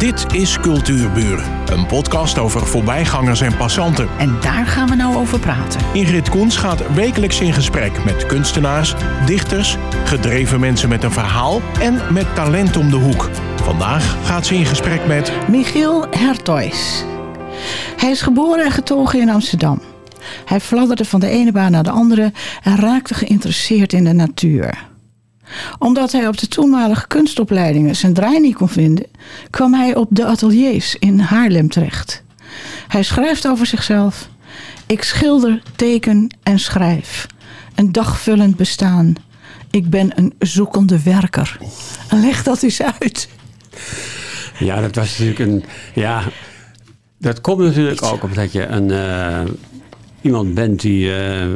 Dit is Cultuurburen, een podcast over voorbijgangers en passanten. En daar gaan we nou over praten. Ingrid Koens gaat wekelijks in gesprek met kunstenaars, dichters, gedreven mensen met een verhaal en met talent om de hoek. Vandaag gaat ze in gesprek met Michiel Hertoys. Hij is geboren en getogen in Amsterdam. Hij fladderde van de ene baan naar de andere en raakte geïnteresseerd in de natuur omdat hij op de toenmalige kunstopleidingen zijn draai niet kon vinden, kwam hij op de ateliers in Haarlem terecht. Hij schrijft over zichzelf: Ik schilder, teken en schrijf. Een dagvullend bestaan. Ik ben een zoekende werker. Leg dat eens uit. Ja, dat was natuurlijk een. Ja, dat komt natuurlijk ook omdat je een, uh, iemand bent die. Uh,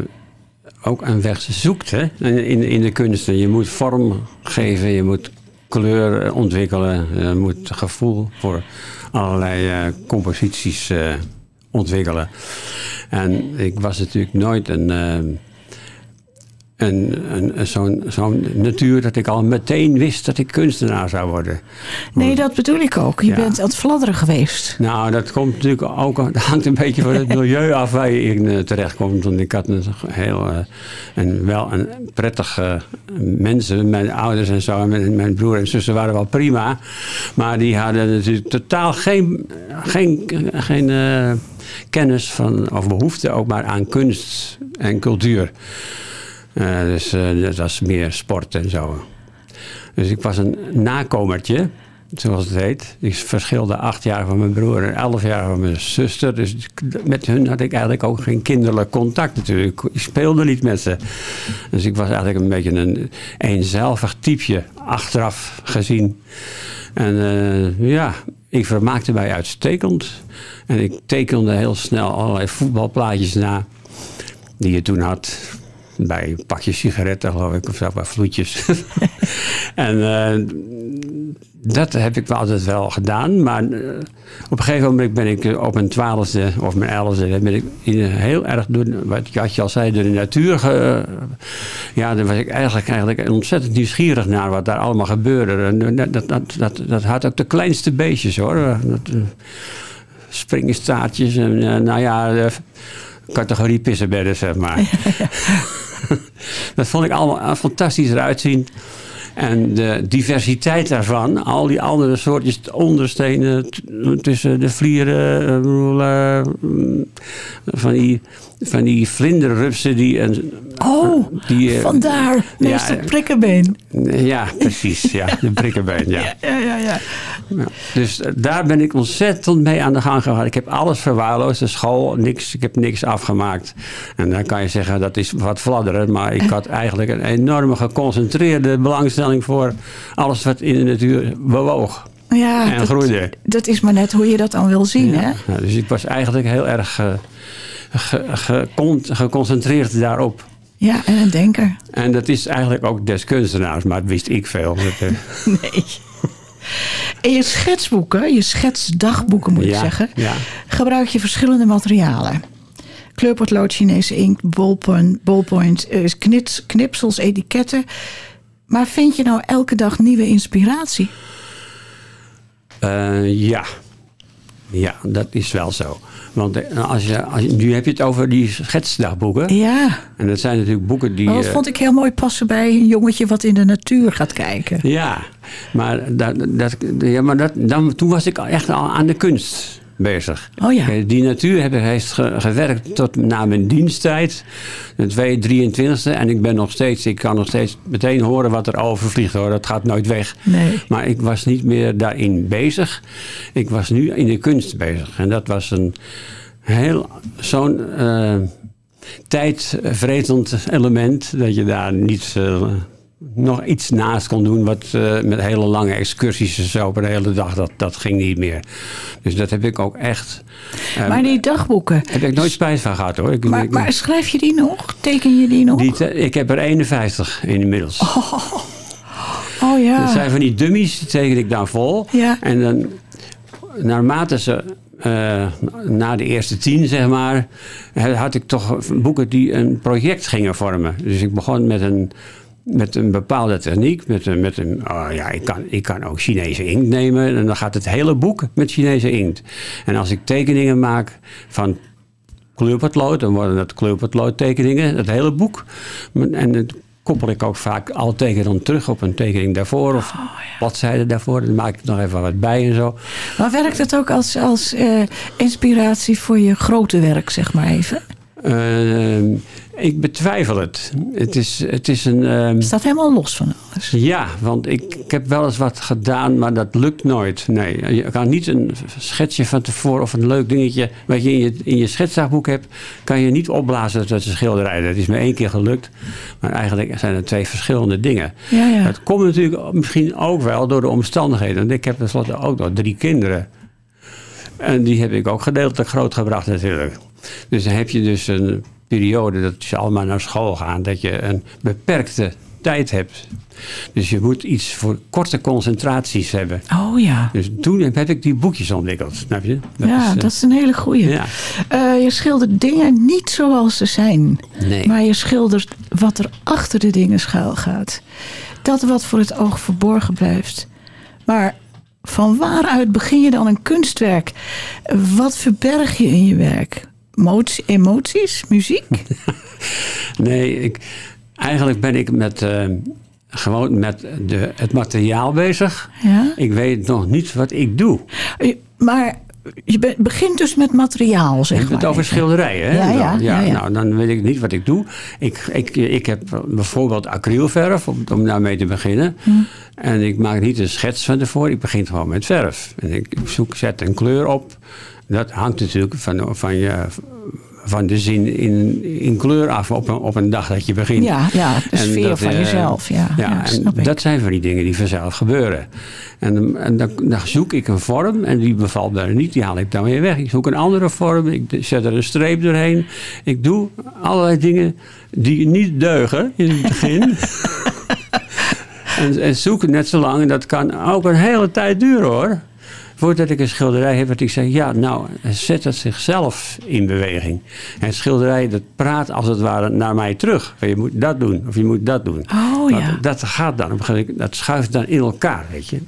ook een weg zoekt hè? In, in de kunsten. Je moet vorm geven, je moet kleur ontwikkelen, je moet gevoel voor allerlei uh, composities uh, ontwikkelen. En ik was natuurlijk nooit een. Een, een, zo'n zo'n natuur dat ik al meteen wist dat ik kunstenaar zou worden. Nee, dat bedoel ik ook. Je bent aan het fladderen geweest. Nou, dat komt natuurlijk ook, dat hangt een beetje van het milieu af waar je in uh, terechtkomt. Want ik had een heel, uh, en wel een prettige mensen, mijn ouders en zo, en mijn, mijn broer en zussen waren wel prima. Maar die hadden natuurlijk totaal geen, geen, geen uh, kennis van, of behoefte ook maar aan kunst en cultuur. Uh, dus uh, dat was meer sport en zo. Dus ik was een nakomertje, zoals het heet. Ik verschilde acht jaar van mijn broer en elf jaar van mijn zuster. Dus met hun had ik eigenlijk ook geen kinderlijk contact natuurlijk. Ik speelde niet met ze. Dus ik was eigenlijk een beetje een eenzelvig typeje, achteraf gezien. En uh, ja, ik vermaakte mij uitstekend. En ik tekende heel snel allerlei voetbalplaatjes na die je toen had bij een pakje sigaretten, geloof ik, of zo, bij vloedjes. en uh, dat heb ik wel altijd wel gedaan. Maar uh, op een gegeven moment ben ik op mijn twaalfde of mijn elfde... ben ik in heel erg, door, wat je al zei, door de natuur... Ge, ja, daar was ik eigenlijk, eigenlijk ontzettend nieuwsgierig naar wat daar allemaal gebeurde. En dat, dat, dat, dat, had ook de kleinste beestjes, hoor. Dat, springstaartjes en nou ja categorie pissenbedden, zeg maar. dat vond ik allemaal fantastisch eruit zien. En de diversiteit daarvan, al die andere soortjes onderstenen tussen de vlieren, uh, van die, van die vlinderrupsen die... En, oh, die, uh, vandaar, meester ja, prikkenbeen. Ja, precies, ja, de prikkenbeen, ja. ja, ja, ja. ja. Dus daar ben ik ontzettend mee aan de gang gegaan. Ik heb alles verwaarloosd, de school, niks, ik heb niks afgemaakt. En dan kan je zeggen, dat is wat fladderen, maar ik had eigenlijk een enorme geconcentreerde belangstelling voor alles wat in de natuur bewoog. Ja, en dat, groeide. dat is maar net hoe je dat dan wil zien, hè? Ja, dus ik was eigenlijk heel erg uh, ge, ge, geconcentreerd daarop. Ja, en een denker. En dat is eigenlijk ook des kunstenaars, maar dat wist ik veel. nee. In je schetsboeken, je schetsdagboeken moet ja, ik zeggen, ja. gebruik je verschillende materialen. Kleurpotlood, Chinese inkt, ballpoint, ballpoint knits, knipsels, etiketten. Maar vind je nou elke dag nieuwe inspiratie? Uh, ja. Ja, dat is wel zo. Want als je, als je, nu heb je het over die schetsdagboeken. Ja. En dat zijn natuurlijk boeken die... Maar dat vond ik heel mooi passen bij een jongetje wat in de natuur gaat kijken. Ja, maar, dat, dat, ja, maar dat, dan, toen was ik echt al aan de kunst bezig. Oh ja. Die natuur heb, heeft ge, gewerkt tot na mijn diensttijd, de 223e. En ik ben nog steeds, ik kan nog steeds meteen horen wat er overvliegt hoor. Dat gaat nooit weg. Nee. Maar ik was niet meer daarin bezig. Ik was nu in de kunst bezig. En dat was een heel, zo'n uh, tijdvretend element dat je daar niet... Uh, nog iets naast kon doen. Wat uh, met hele lange excursies en zo op een hele dag. Dat, dat ging niet meer. Dus dat heb ik ook echt. Um, maar die dagboeken. Heb ik nooit spijt van gehad hoor. Ik, maar, ik, maar, schrijf je die nog? Teken je die nog? Die te, ik heb er 51 inmiddels. Oh, oh ja. Dat zijn van die dummies, die teken ik dan vol. Ja. En dan naarmate ze uh, na de eerste tien, zeg maar, had ik toch boeken die een project gingen vormen. Dus ik begon met een met een bepaalde techniek. Met een, met een, oh ja, ik, kan, ik kan ook Chinese inkt nemen. En dan gaat het hele boek met Chinese inkt. En als ik tekeningen maak van kleurpotlood, dan worden dat kleurpotloodtekeningen, het hele boek. En het koppel ik ook vaak al tekeningen terug op een tekening daarvoor. Of oh, bladzijden daarvoor. Dan maak ik nog even wat bij en zo. Maar werkt het ook als, als uh, inspiratie voor je grote werk, zeg maar even? Uh, ik betwijfel het. Het is, het is een. Um... staat helemaal los van alles. Ja, want ik, ik heb wel eens wat gedaan, maar dat lukt nooit. Nee, je kan niet een schetsje van tevoren of een leuk dingetje wat je in je, in je schetsdagboek hebt, kan je niet opblazen tot een schilderij. Dat is me één keer gelukt, maar eigenlijk zijn het twee verschillende dingen. Ja, ja. Het komt natuurlijk misschien ook wel door de omstandigheden. Want ik heb tenslotte ook nog drie kinderen. En die heb ik ook gedeeltelijk grootgebracht natuurlijk. Dus dan heb je dus een periode dat ze allemaal naar school gaan, dat je een beperkte tijd hebt. Dus je moet iets voor korte concentraties hebben. Oh ja. Dus toen heb ik die boekjes ontwikkeld, snap je? Dat ja, is, uh, dat is een hele goeie. Ja. Uh, je schildert dingen niet zoals ze zijn. Nee. Maar je schildert wat er achter de dingen schuil gaat. Dat wat voor het oog verborgen blijft. Maar van waaruit begin je dan een kunstwerk? Wat verberg je in je werk? Emoties, muziek? nee, ik, eigenlijk ben ik met, uh, gewoon met de, het materiaal bezig. Ja? Ik weet nog niet wat ik doe. Maar je begint dus met materiaal, zeg maar. Je het over schilderijen, hè? Ja, ja, ja, ja, Nou, dan weet ik niet wat ik doe. Ik, ik, ik heb bijvoorbeeld acrylverf, om, om daarmee te beginnen. Hm. En ik maak niet een schets van tevoren, ik begin gewoon met verf. En ik zoek, zet een kleur op. Dat hangt natuurlijk van, van, je, van de zin in, in kleur af op een, op een dag dat je begint. Ja, ja de sfeer van uh, jezelf. Ja, ja, en dat zijn van die dingen die vanzelf gebeuren. En, en dan, dan, zoek ik een vorm en die bevalt mij niet, die haal ik dan weer weg. Ik zoek een andere vorm, ik zet er een streep doorheen. Ik doe allerlei dingen die niet deugen in het begin. en, en zoeken net zo lang en dat kan ook een hele tijd duren hoor voordat ik een schilderij heb, dat ik zeg, ja, nou, zet het zichzelf in beweging. En schilderij, dat praat als het ware naar mij terug. Je moet dat doen, of je moet dat doen. Oh, ja. Dat gaat dan, dat schuift dan in elkaar, weet je.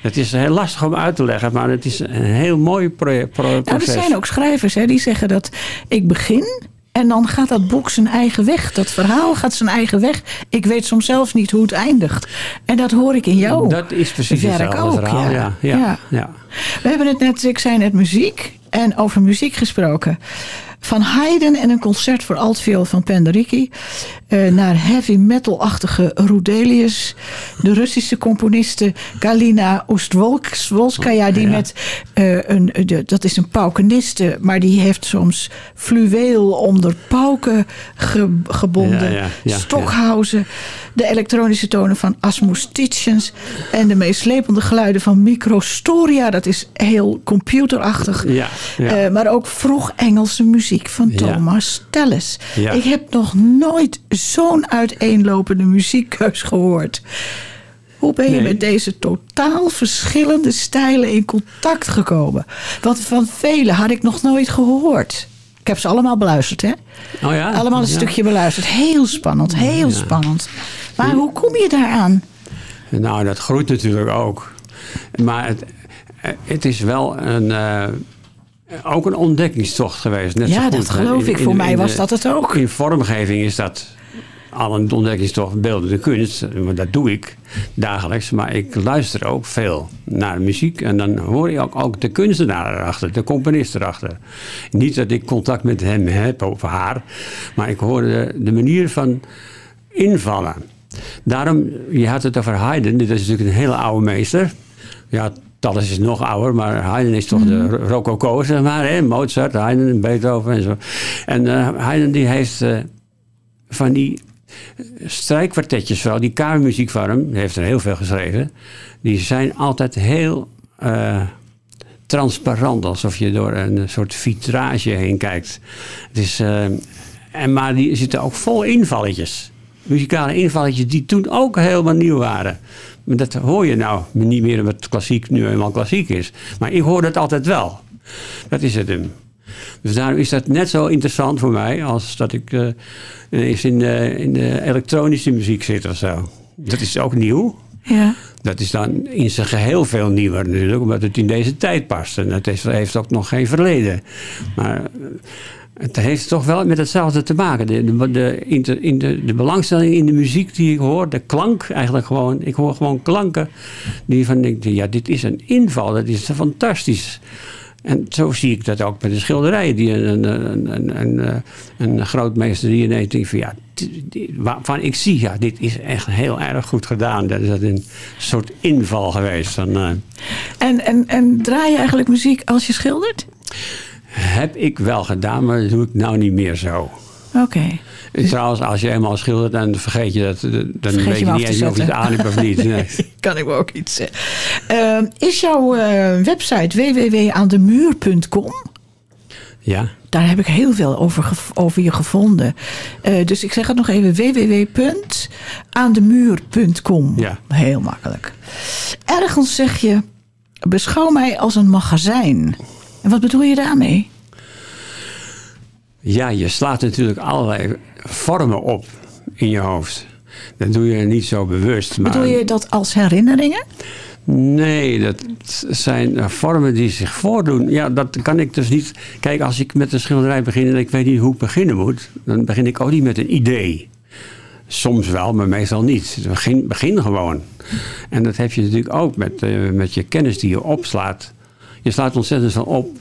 Het is heel lastig om uit te leggen, maar het is een heel mooi project, proces. Nou, er zijn ook schrijvers hè, die zeggen dat ik begin en dan gaat dat boek zijn eigen weg. Dat verhaal gaat zijn eigen weg. Ik weet soms zelfs niet hoe het eindigt. En dat hoor ik in jou. Dat is precies werk ook, verhaal. Ja. Ja, ja. ja. We hebben het net, ik zei net muziek. En over muziek gesproken van Haydn en een concert voor altviool van Penderecki... Uh, naar heavy metal-achtige Rudelius. De Russische componiste Galina Oostwolskaya... die met uh, een... De, dat is een paukeniste... maar die heeft soms fluweel onder pauken ge, gebonden. Ja, ja, Stockhausen. De elektronische tonen van Asmus Tietjens... en de meeslepende geluiden van Microstoria. Dat is heel computerachtig. Uh, maar ook vroeg Engelse muziek muziek van Thomas Telles. Ik heb nog nooit zo'n uiteenlopende muziekkeus gehoord. Hoe ben je met deze totaal verschillende stijlen in contact gekomen? Want van vele had ik nog nooit gehoord. Ik heb ze allemaal beluisterd, hè? Oh ja? Allemaal een stukje beluisterd. Heel spannend, heel spannend. Maar hoe kom je daaraan? Nou, dat groeit natuurlijk ook. Maar het, het is wel een... Uh, ook een ontdekkingstocht geweest. Net ja, dat geloof ik. Voor mij was dat het ook. In vormgeving is dat al een ontdekkingstocht beeldende kunst. Maar dat doe ik dagelijks. Maar ik luister ook veel naar muziek. En dan hoor je ook, ook de kunstenaar erachter, de componist erachter. Niet dat ik contact met hem heb of haar. Maar ik hoor de, de manier van invallen. Daarom, je had het over Haydn. Dit is natuurlijk een hele oude meester. Ja, Tallis is nog ouder, maar Haydn is toch de mhm. rococo, zeg maar. Hè? Mozart, Haydn, Beethoven en zo. En uh, Haydn die heeft uh, van die strijkkwartetjes, vooral die kamermuziek van hem, heeft er heel veel geschreven. Die zijn altijd heel uh, transparant, alsof je door een soort vitrage heen kijkt. Het is, en, maar die zitten ook vol invalletjes. Muzikale invalletjes die toen ook helemaal nieuw waren. Maar dat hoor je nou niet meer wat klassiek nu eenmaal klassiek is. Maar ik hoor dat altijd wel. Dat is het hem. Dus daarom is dat net zo interessant voor mij als dat ik uh, ineens in de, in de elektronische muziek zit of zo. Dat is ook nieuw. Ja. Dat is dan in zijn geheel veel nieuwer natuurlijk, omdat het in deze tijd past. En het heeft ook nog geen verleden. Maar het heeft toch wel met hetzelfde te maken. De, de, de, de, belangstelling in de muziek die ik hoor, de klank eigenlijk gewoon. Ik hoor gewoon klanken die van denk, ja, dit is een inval, dat is fantastisch. En zo zie ik dat ook bij de schilderijen. Die een, een, een, een, een grootmeester die ineens denkt van ja, waarvan ik zie, ja, dit is echt heel erg goed gedaan. Dat is een soort inval geweest. Van, uh... en, en, en draai je eigenlijk muziek als je schildert? Heb ik wel gedaan, maar dat doe ik nou niet meer zo. Oké. Trouwens, als je eenmaal schildert, dan vergeet je dat. Dan weet je, niet eens of je het aan hebt of niet. Nee. kan ik me ook iets zeggen. Uh, is jouw uh, website www.aandemuur.com? Ja. Daar heb ik heel veel over, over je gevonden. Uh, dus ik zeg het nog even: www.aandemuur.com. Ja. Heel makkelijk. Ergens zeg je: beschouw mij als een magazijn. En wat bedoel je daarmee? Ja, je slaat natuurlijk allerlei vormen op in je hoofd. Dat doe je niet zo bewust. Maar... Bedoel je dat als herinneringen? Nee, dat zijn vormen die zich voordoen. Ja, dat kan ik dus niet. Kijk, als ik met een schilderij begin en ik weet niet hoe ik beginnen moet, dan begin ik ook niet met een idee. Soms wel, maar meestal niet. Begin, begin gewoon. En dat heb je natuurlijk ook met, uh, met je kennis die je opslaat. Je slaat ontzettend van op.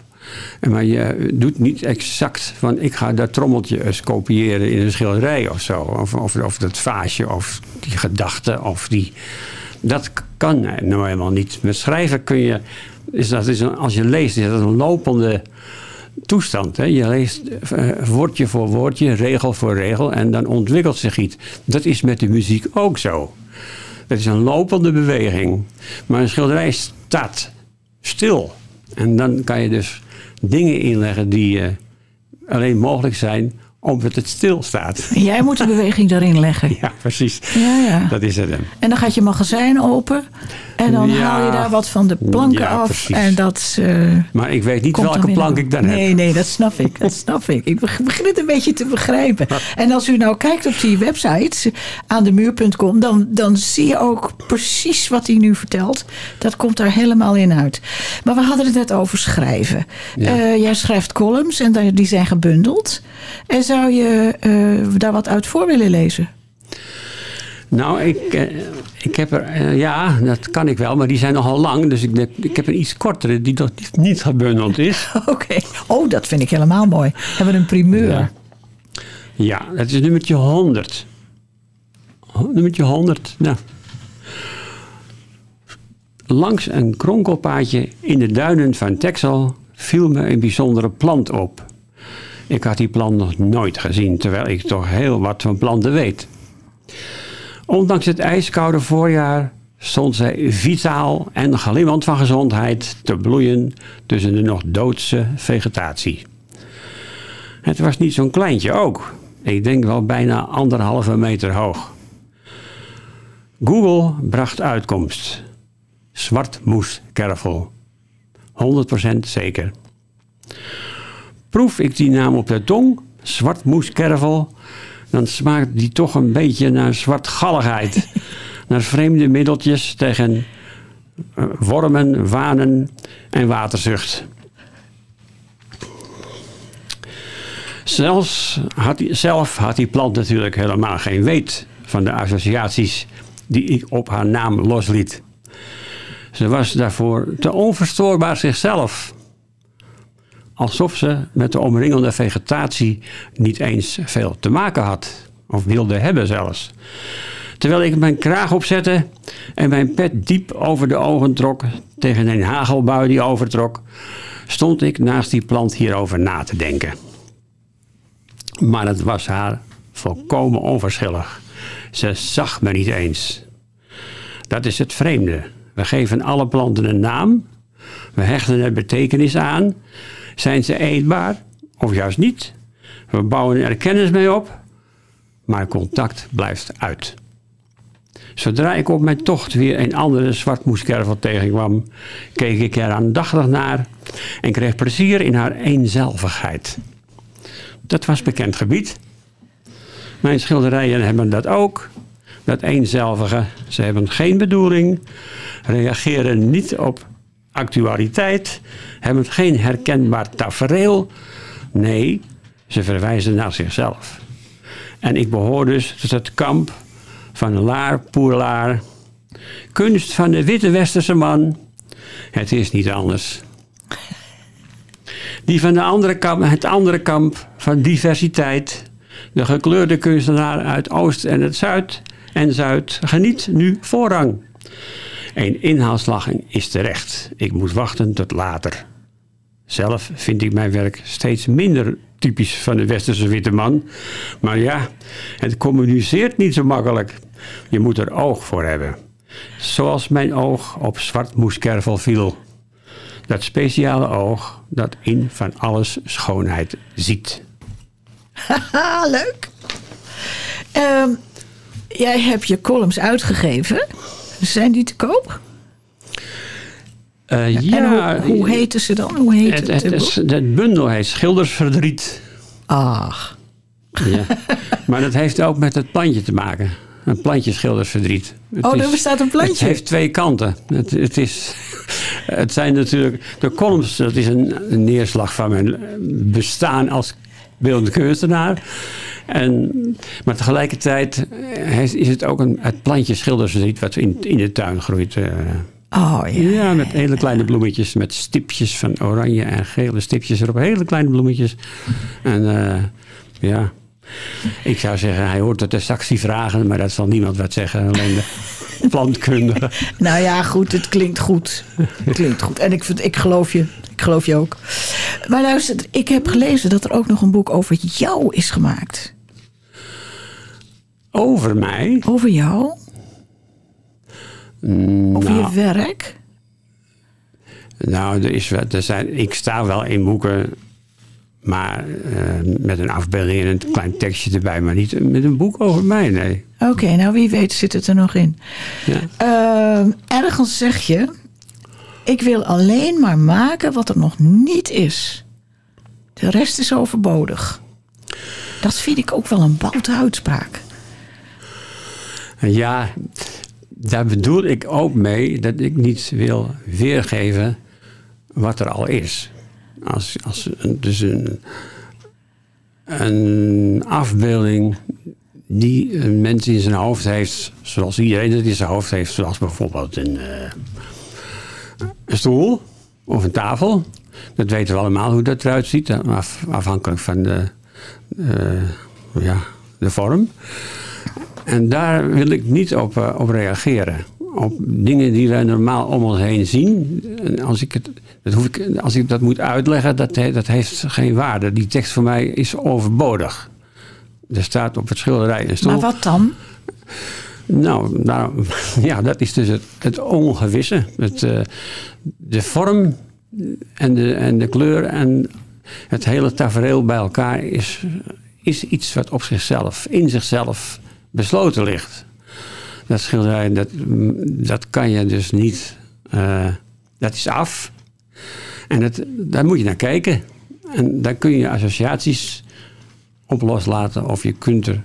Maar je doet niet exact van ik ga dat trommeltje eens kopiëren in een schilderij of zo. Of, of, of dat vaasje of die gedachte of die. Dat kan nou helemaal niet. Met schrijven kun je. Is dat is een, als je leest, is dat een lopende toestand. Hè? Je leest uh, woordje voor woordje, regel voor regel en dan ontwikkelt zich iets. Dat is met de muziek ook zo. Dat is een lopende beweging. Maar een schilderij staat stil. En dan kan je dus dingen inleggen die uh, alleen mogelijk zijn omdat het stilstaat. Jij moet de beweging daarin leggen. Ja, precies. Ja, ja. Dat is het. En dan gaat je magazijn open. En dan Ja. haal je daar wat van de planken Ja, af. precies. En dat. eh, Maar ik weet niet welke plank ik dan nee, heb. Nee, dat snap ik. Dat snap ik. Ik beg- begin het een beetje te begrijpen. En als u nou kijkt op die website, aandemuur.com, dan, dan zie je ook precies wat hij nu vertelt. Dat komt daar helemaal in uit. Maar we hadden het net over schrijven. Ja. Eh, jij schrijft columns en die zijn gebundeld. En zou je eh, daar wat uit voor willen lezen? Nou, ik, eh, ik heb er... eh, ja, dat kan ik wel. Maar die zijn nogal lang. Dus ik, ik heb een iets kortere die nog niet, gebundeld is. Oké. Oh, dat vind ik helemaal mooi. Hebben we een primeur. Ja. Ja, dat is nummertje 100. Oh, Nummertje 100, nou. Langs een kronkelpaadje in de duinen van Texel viel me een bijzondere plant op. Ik had die plant nog nooit gezien, terwijl ik toch heel wat van planten weet. Ondanks het ijskoude voorjaar stond zij vitaal en glimmend van gezondheid te bloeien tussen de nog doodse vegetatie. Het was niet zo'n kleintje ook. Ik denk wel bijna anderhalve meter hoog. Google bracht uitkomst. Zwartmoeskervel. 100% zeker. Proef ik die naam op de tong, zwartmoeskervel, dan smaakt die toch een beetje naar zwartgalligheid. naar vreemde middeltjes tegen eh, wormen, wanen en waterzucht. Zelfs had die, zelf had die plant natuurlijk helemaal geen weet van de associaties die ik op haar naam losliet. Ze was daarvoor te onverstoorbaar zichzelf. Alsof ze met de omringende vegetatie niet eens veel te maken had, of wilde hebben zelfs. Terwijl ik mijn kraag opzette en mijn pet diep over de ogen trok tegen een hagelbui die overtrok, stond ik naast die plant hierover na te denken. Maar het was haar volkomen onverschillig. Ze zag me niet eens. Dat is het vreemde. We geven alle planten een naam. We hechten er betekenis aan. Zijn ze eetbaar of juist niet? We bouwen er kennis mee op. Maar contact blijft uit. Zodra ik op mijn tocht weer een andere zwartmoeskervel tegenkwam, keek ik er aandachtig naar en kreeg plezier in haar eenzelvigheid. Dat was bekend gebied. Mijn schilderijen hebben dat ook. Dat eenzelvige. Ze hebben geen bedoeling, reageren niet op actualiteit, hebben geen herkenbaar tafereel. Nee, ze verwijzen naar zichzelf. En ik behoor dus tot het kamp van Laar Poerlaar. Kunst van de witte westerse man. Het is niet anders. Die van de andere kamp, het andere kamp van diversiteit. De gekleurde kunstenaar uit Oost en het Zuid en Zuid geniet nu voorrang. Een inhaalslag is terecht. Ik moet wachten tot later. Zelf vind ik mijn werk steeds minder typisch van de westerse witte man. Maar ja, het communiceert niet zo makkelijk. Je moet er oog voor hebben. Zoals mijn oog op zwart moeskervel viel. Dat speciale oog dat in van alles schoonheid ziet. Haha, leuk. Ehm, jij hebt je columns uitgegeven. Zijn die te koop? Uh, ja, en hoe, hoe heten ze dan? Hoe heet het, het, het, het, het bundel heet Schildersverdriet. Ach. Ja. maar dat heeft ook met het plantje te maken. Een plantje schildersverdriet. Het oh, er is- bestaat een plantje. Het heeft twee kanten. Het, het, is, het zijn natuurlijk... De columns, dat is een, een neerslag van mijn bestaan als beeldend kunstenaar. En, maar tegelijkertijd eh, is het ook een, het plantje schildersverdriet... wat in, in de tuin groeit. eh. Oh ja. Ja, met hele kleine bloemetjes, met stipjes van oranje en gele stipjes erop. Hele kleine bloemetjes. En eh, ja, ik zou zeggen, hij hoort tot de saxie vragen, maar dat zal niemand wat zeggen. Alleen de plantkundige. Nou ja, goed, het klinkt goed. Het klinkt goed. En ik, vind, ik geloof je. Ik geloof je ook. Maar luister, ik heb gelezen dat er ook nog een boek over jou is gemaakt. Over mij. Over jou? Over nou, je werk? Nou, er is, wel- er zijn, ik sta wel in boeken, maar eh, met een afbeelding en een klein tekstje erbij, maar niet met een boek over mij, nee. Oké, nou wie weet zit het er nog in. Ja. Ehm, ergens zeg je... Ik wil alleen maar maken wat er nog niet is. De rest is overbodig. Dat vind ik ook wel een boute uitspraak. Ja, daar bedoel ik ook mee dat ik niet wil weergeven wat er al is. Als, als dus een, afbeelding die een mens in zijn hoofd heeft, zoals iedereen het in zijn hoofd heeft, zoals bijvoorbeeld een, eh, een stoel of een tafel. Dat weten we allemaal hoe dat eruit ziet, af, afhankelijk van de, eh, ja, de vorm. En daar wil ik niet op, eh, op reageren. Op dingen die wij normaal om ons heen zien. En als ik, het, dat hoef ik, als ik dat moet uitleggen, dat, he- dat heeft geen waarde. Die tekst voor mij is overbodig. Er staat op het schilderij een stoel. Maar wat dan? Nou, nou ja, dat is dus het, het ongewisse. Het, eh, de vorm en de, en de kleur en het hele tafereel bij elkaar is, is iets wat op zichzelf, in zichzelf besloten ligt. Dat schilderij, dat, dat kan je dus niet, eh, dat is af. En dat, daar moet je naar kijken. En daar kun je associaties op loslaten of je kunt er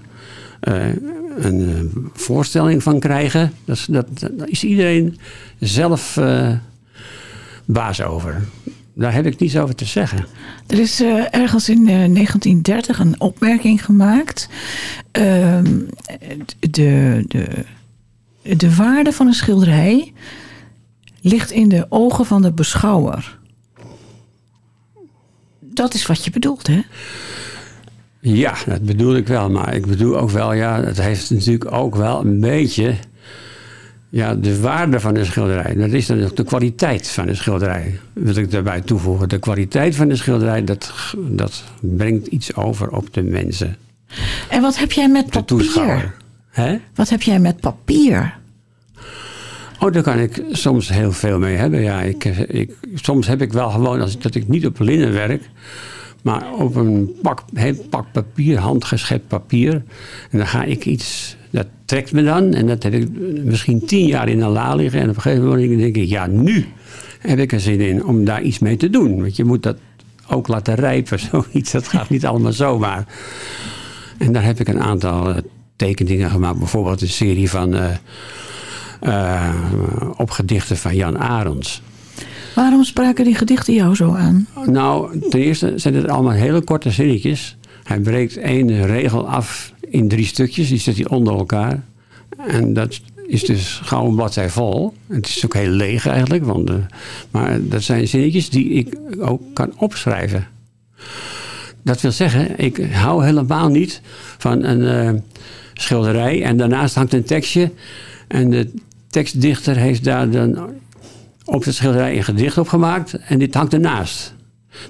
eh, een eh, voorstelling van krijgen. Dat, dat, daar is iedereen zelf baas over. Daar heb ik niets over te zeggen. Er is eh, ergens in eh, 1930 een opmerking gemaakt. Ehm, de, de, de waarde van een schilderij ligt in de ogen van de beschouwer. Dat is wat je bedoelt, hè? Ja, dat bedoel ik wel. Maar ik bedoel ook wel, ja, het heeft natuurlijk ook wel een beetje ja, de waarde van de schilderij. Dat is dan de kwaliteit van de schilderij, wil ik daarbij toevoegen. De kwaliteit van de schilderij, dat, dat brengt iets over op de mensen, En wat heb jij met de papier? toeschouwer. Hè? Wat heb jij met papier? Oh, daar kan ik soms heel veel mee hebben. Ja, ik, ik, soms heb ik wel gewoon als, dat ik niet op linnen werk, maar op een pak, heel pak papier, handgeschept papier. En dan ga ik iets, trekt me dan. En dat heb ik misschien tien jaar in een la liggen. En op een gegeven moment denk ik, ja, nu heb ik er zin in om daar iets mee te doen. Want je moet dat ook laten rijpen, zoiets. Dat gaat niet allemaal zomaar. En daar heb ik een aantal uh, tekeningen gemaakt. Bijvoorbeeld een serie van uh, uh, opgedichten van Jan Arends. Waarom spraken die gedichten jou zo aan? Nou, ten eerste zijn het allemaal hele korte zinnetjes. Hij breekt één regel af in drie stukjes. Die zet hij onder elkaar. En dat is dus gauw een bladzij vol. Het is ook heel leeg eigenlijk. Want, uh, maar dat zijn zinnetjes die ik ook kan opschrijven. Dat wil zeggen, ik hou helemaal niet van een uh, schilderij. En daarnaast hangt een tekstje. En de tekstdichter heeft daar dan op het schilderij een gedicht op gemaakt. En dit hangt ernaast.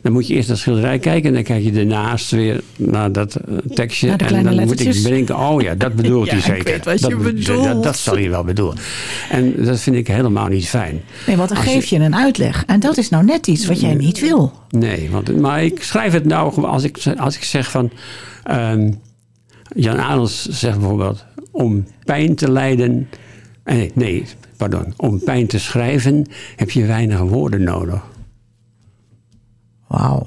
Dan moet je eerst naar het schilderij kijken en dan kijk je ernaast weer naar dat tekstje. Naar en dan moet ik lettertjes. denken, oh ja, dat bedoelt Ja, hij zeker. dat, je. Dat, dat zal hij wel bedoelen. En dat vind ik helemaal niet fijn. Nee, want dan Als geef je een uitleg. En dat is nou net iets wat jij niet wil. Nee, want, maar ik schrijf het nou als ik, als ik zeg van. ehm, Jan Adels zegt bijvoorbeeld. Om pijn te lijden. eh, Nee, nee, pardon. Om pijn te schrijven heb je weinig woorden nodig. Wauw.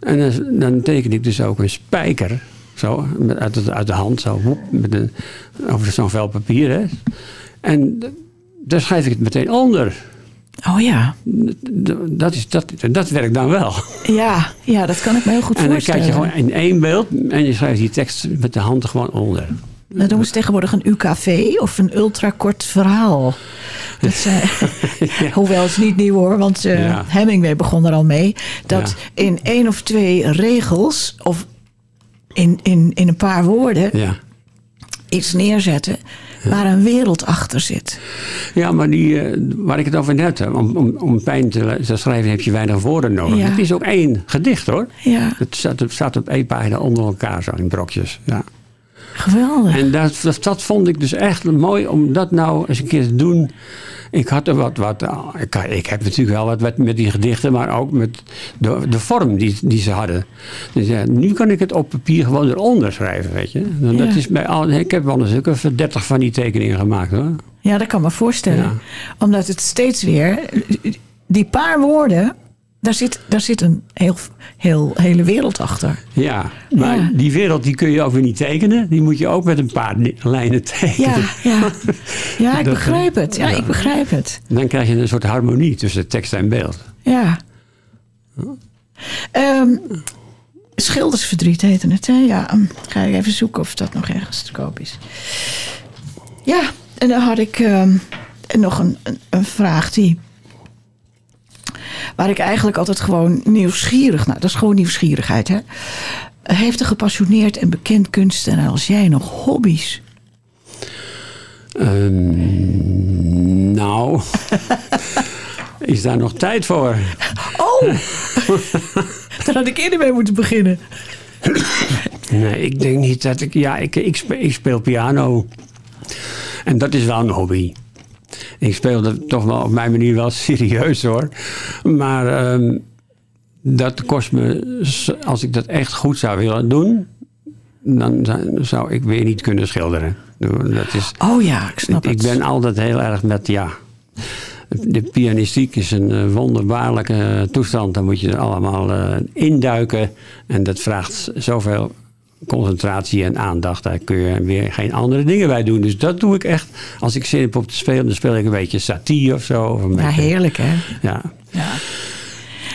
En dan, dan teken ik dus ook een spijker. Zo, uit, de- uit de hand, zo, woep, met een, over zo'n vel papier. Hè. En daar schrijf ik het meteen onder. Oh ja. Dat, is, dat, dat werkt dan wel. ja. Ja, dat kan ik me heel goed En dan voorstellen. kijk je gewoon in één beeld en je schrijft die tekst met de hand gewoon onder. Dat doen ze tegenwoordig een UKV of een ultrakort verhaal. Dat zijn, Hoewel het is niet nieuw hoor, want eh, Ja. Hemingway begon er al mee. Dat in één of twee regels of in, in, in een paar woorden iets neerzetten waar een wereld achter zit. Ja, maar die, eh, waar ik het over net heb, om, om, om pijn te, te schrijven heb je weinig woorden nodig. Ja. Het is ook één gedicht hoor. Ja, Het staat, het staat op één pagina onder elkaar zo in brokjes. Ja. Geweldig. En dat, dat, dat vond ik dus echt mooi om dat nou eens een keer te doen. Ik had er wat, wat ah, ik, ik heb natuurlijk wel wat, wat met die gedichten, maar ook met de, de vorm die, die ze hadden. Dus ja, nu kan ik het op papier gewoon eronder schrijven, weet je. Dat Ja. is bij al, ik heb wel eens ook even 30 van die tekeningen gemaakt hoor. Ja, dat kan me voorstellen. Ja. Omdat het steeds weer, die paar woorden, daar zit, daar zit een heel, heel, hele wereld achter. Ja, maar Ja. die wereld die kun je ook weer niet tekenen. Die moet je ook met een paar lijnen tekenen. Ja, ja. ja ik Dat- begrijp het. Ja, ja. ik begrijp het. Dan krijg je een soort harmonie tussen tekst en beeld. Ja. Ehm, schildersverdriet heette het, hè? Ja, hm, ga ik even zoeken of dat nog ergens te koop is. Ja, en dan had ik ehm, nog een, een, een vraag die... Waar ik eigenlijk altijd gewoon nieuwsgierig... Nou, dat is gewoon nieuwsgierigheid, hè? Heeft een gepassioneerd en bekend kunstenaar als jij nog hobby's? Ehm, nou, is daar nog tijd voor? Oh! Daar had ik eerder mee moeten beginnen. Nee, ik denk niet dat ik... Ja, ik, ik, speel, ik speel piano. En dat is wel een hobby. Ik speel dat toch wel op mijn manier wel serieus hoor. Maar ehm, dat kost me... Als ik dat echt goed zou willen doen... dan zou- ik weer niet kunnen schilderen. Dat is, Oh ja, ik snap ik het. ben altijd heel erg met, ja... De pianistiek is een eh, wonderbaarlijke toestand. Daar moet je er allemaal eh, induiken. En dat vraagt zoveel concentratie en aandacht. Daar kun je weer geen andere dingen bij doen. Dus dat doe ik echt. Als ik zin heb om te spelen, dan speel ik een beetje satie of zo. Of een Ja, beetje- heerlijk, hè? Ja. Ja.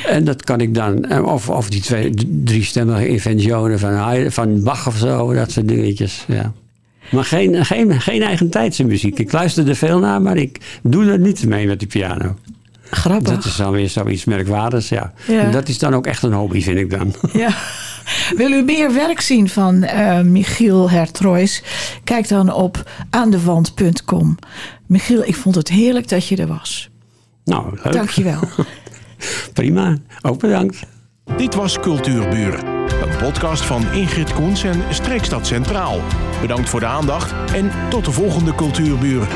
En dat kan ik dan, eh, of, of die twee, d- driestemmige inventionen van, van Bach of zo, dat soort dingetjes. Ja. Maar geen, geen, geen eigentijdse muziek. Ik luister er veel naar, maar ik doe er niet mee met die piano. Grappig. Dat is dan weer zoiets merkwaardigs, ja. Ja. En Dat is dan ook echt een hobby, vind ik dan. Ja. Wil u meer werk zien van eh, Michiel Hertroys? Kijk dan op aandewand.com. Michiel, ik vond het heerlijk dat je er was. Nou, leuk. Dankjewel. Prima. Ook bedankt. Dit was Cultuurbuur. Een podcast van Ingrid Koens en Streekstad Centraal. Bedankt voor de aandacht en tot de volgende Cultuurbuur.